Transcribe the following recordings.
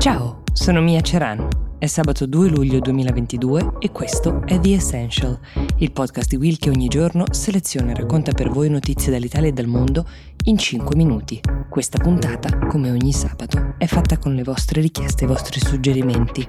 Ciao, sono Mia Ceran. È sabato 2 luglio 2022 e questo è The Essential, il podcast di Will che ogni giorno seleziona e racconta per voi notizie dall'Italia e dal mondo in 5 minuti. Questa puntata, come ogni sabato, è fatta con le vostre richieste e i vostri suggerimenti.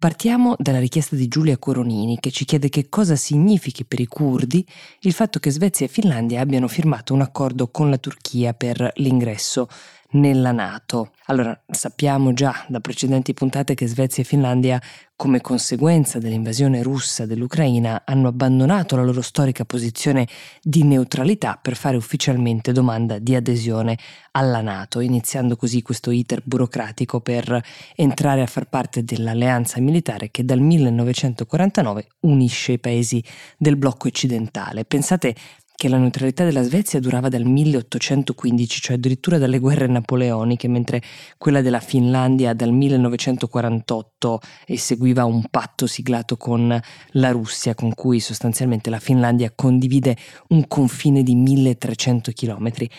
Partiamo dalla richiesta di Giulia Coronini che ci chiede che cosa significhi per i curdi il fatto che Svezia e Finlandia abbiano firmato un accordo con la Turchia per l'ingresso nella Nato. Allora, sappiamo già da precedenti puntate che Svezia e Finlandia, come conseguenza dell'invasione russa dell'Ucraina, hanno abbandonato la loro storica posizione di neutralità per fare ufficialmente domanda di adesione alla Nato, iniziando così questo iter burocratico per entrare a far parte dell'alleanza militare che dal 1949 unisce i paesi del blocco occidentale. Pensate che la neutralità della Svezia durava dal 1815, cioè addirittura dalle guerre napoleoniche, mentre quella della Finlandia dal 1948 e seguiva un patto siglato con la Russia, con cui sostanzialmente la Finlandia condivide un confine di 1300 chilometri.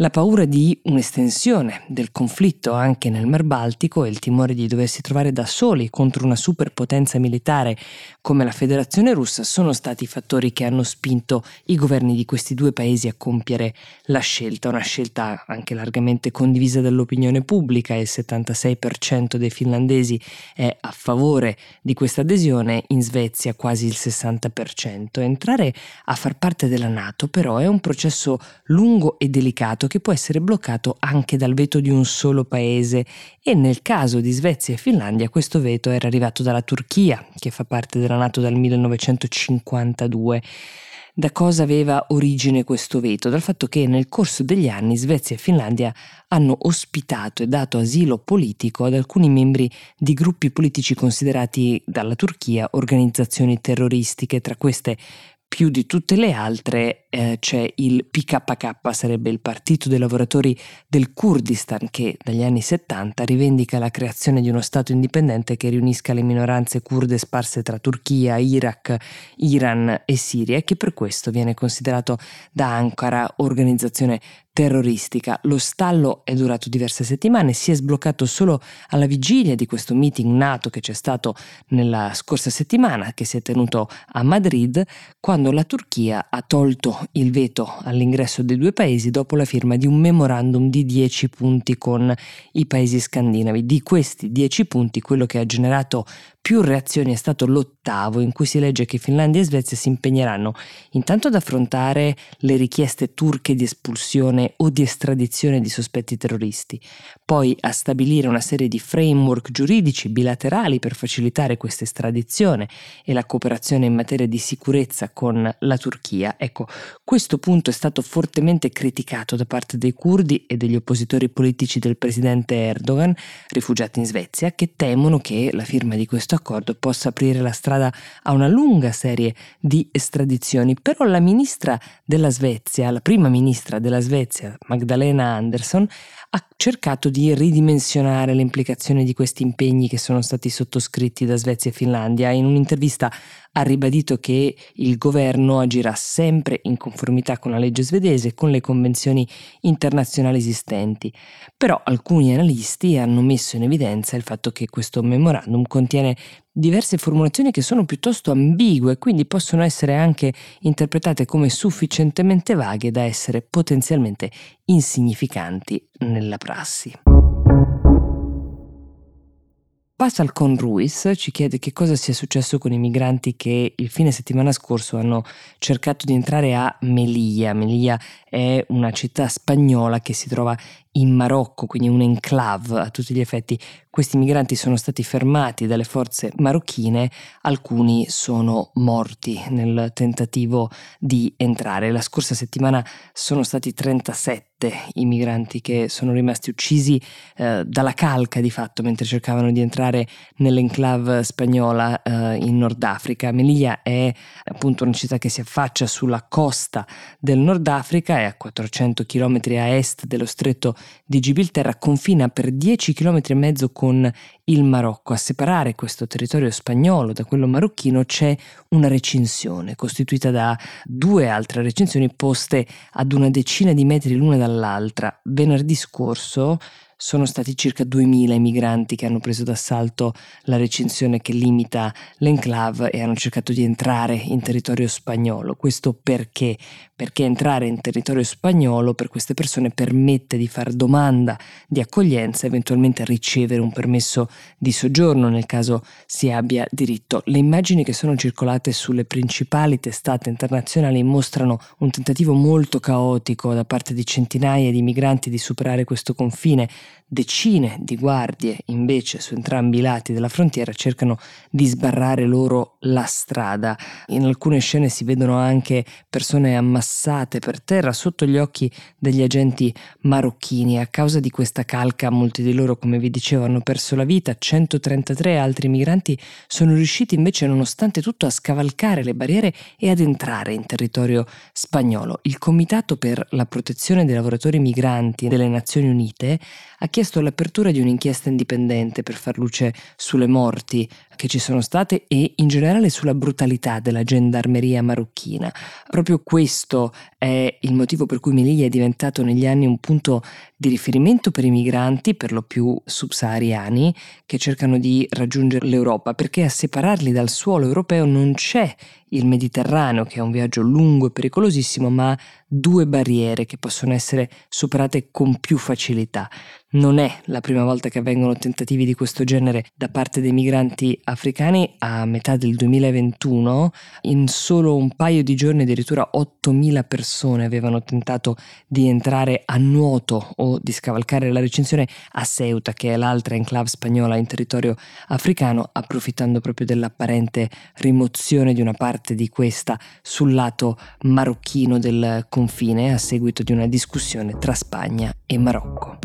La paura di un'estensione del conflitto anche nel Mar Baltico e il timore di doversi trovare da soli contro una superpotenza militare come la Federazione russa sono stati i fattori che hanno spinto i governi di questi due paesi a compiere la scelta, una scelta anche largamente condivisa dall'opinione pubblica, il 76% dei finlandesi è a favore di questa adesione, in Svezia quasi il 60%. Entrare a far parte della Nato però è un processo lungo e delicato che può essere bloccato anche dal veto di un solo paese e nel caso di Svezia e Finlandia questo veto era arrivato dalla Turchia, che fa parte della Nato dal 1952. Da cosa aveva origine questo veto? Dal fatto che nel corso degli anni Svezia e Finlandia hanno ospitato e dato asilo politico ad alcuni membri di gruppi politici considerati dalla Turchia organizzazioni terroristiche, tra queste più di tutte le altre eh, c'è il PKK, sarebbe il Partito dei Lavoratori del Kurdistan, che dagli anni 70 rivendica la creazione di uno Stato indipendente che riunisca le minoranze kurde sparse tra Turchia, Iraq, Iran e Siria e che per questo viene considerato da Ankara organizzazione terroristica. Lo stallo è durato diverse settimane, si è sbloccato solo alla vigilia di questo meeting NATO che c'è stato nella scorsa settimana, che si è tenuto a Madrid, quando la Turchia ha tolto il veto all'ingresso dei due paesi dopo la firma di un memorandum di 10 punti con i paesi scandinavi. Di questi 10 punti, quello che ha generato più reazioni è stato l'ottavo, in cui si legge che Finlandia e Svezia si impegneranno intanto ad affrontare le richieste turche di espulsione o di estradizione di sospetti terroristi, poi a stabilire una serie di framework giuridici bilaterali per facilitare questa estradizione e la cooperazione in materia di sicurezza con la Turchia. Ecco, questo punto è stato fortemente criticato da parte dei curdi e degli oppositori politici del presidente Erdogan, rifugiati in Svezia, che temono che la firma di questo accordo possa aprire la strada a una lunga serie di estradizioni. Però la ministra della Svezia, la prima ministra della Svezia, Magdalena Andersson, ha cercato di ridimensionare le implicazioni di questi impegni che sono stati sottoscritti da Svezia e Finlandia. In un'intervista ha ribadito che il governo agirà sempre in conformità con la legge svedese e con le convenzioni internazionali esistenti. Però alcuni analisti hanno messo in evidenza il fatto che questo memorandum contiene diverse formulazioni che sono piuttosto ambigue, quindi possono essere anche interpretate come sufficientemente vaghe da essere potenzialmente insignificanti nella prassi. Pascal con Ruiz ci chiede che cosa sia successo con i migranti che il fine settimana scorso hanno cercato di entrare a Melilla. Melilla è una città spagnola che si trova in Marocco, quindi un enclave a tutti gli effetti. Questi migranti sono stati fermati dalle forze marocchine, alcuni sono morti nel tentativo di entrare. La scorsa settimana sono stati 37 i migranti che sono rimasti uccisi eh, dalla calca di fatto mentre cercavano di entrare nell'enclave spagnola eh, in Nord Africa. Melilla è appunto una città che si affaccia sulla costa del Nord Africa, è a 400 km a est dello stretto di Gibilterra, confina per 10 km e mezzo con il Marocco. A separare questo territorio spagnolo da quello marocchino c'è una recinzione costituita da due altre recinzioni poste ad una decina di metri l'una dall'altra. Venerdì scorso sono stati circa 2000 i migranti che hanno preso d'assalto la recinzione che limita l'enclave e hanno cercato di entrare in territorio spagnolo. Questo perché? Perché entrare in territorio spagnolo per queste persone permette di fare domanda di accoglienza, eventualmente ricevere un permesso di soggiorno nel caso si abbia diritto. Le immagini che sono circolate sulle principali testate internazionali mostrano un tentativo molto caotico da parte di centinaia di migranti di superare questo confine Decine di guardie invece su entrambi i lati della frontiera cercano di sbarrare loro la strada. In alcune scene si vedono anche persone ammassate per terra sotto gli occhi degli agenti marocchini. A causa di questa calca molti di loro, come vi dicevo, hanno perso la vita. 133 altri migranti sono riusciti invece nonostante tutto a scavalcare le barriere e ad entrare in territorio spagnolo. Il Comitato per la protezione dei lavoratori migranti delle Nazioni Unite ha chiesto l'apertura di un'inchiesta indipendente per far luce sulle morti che ci sono state e in generale sulla brutalità della gendarmeria marocchina. Proprio questo è il motivo per cui Melilla è diventato negli anni un punto di riferimento per i migranti, per lo più subsahariani, che cercano di raggiungere l'Europa, perché a separarli dal suolo europeo non c'è il Mediterraneo, che è un viaggio lungo e pericolosissimo, ma due barriere che possono essere superate con più facilità. Non è la prima volta che avvengono tentativi di questo genere da parte dei migranti africani a metà del 2021. In solo un paio di giorni addirittura 8.000 persone avevano tentato di entrare a nuoto o di scavalcare la recinzione a Ceuta, che è l'altra enclave spagnola in territorio africano, approfittando proprio dell'apparente rimozione di una parte di questa sul lato marocchino del confine a seguito di una discussione tra Spagna e Marocco.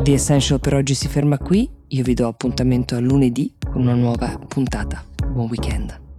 The Essential per oggi si ferma qui, io vi do appuntamento a lunedì con una nuova puntata. Buon weekend.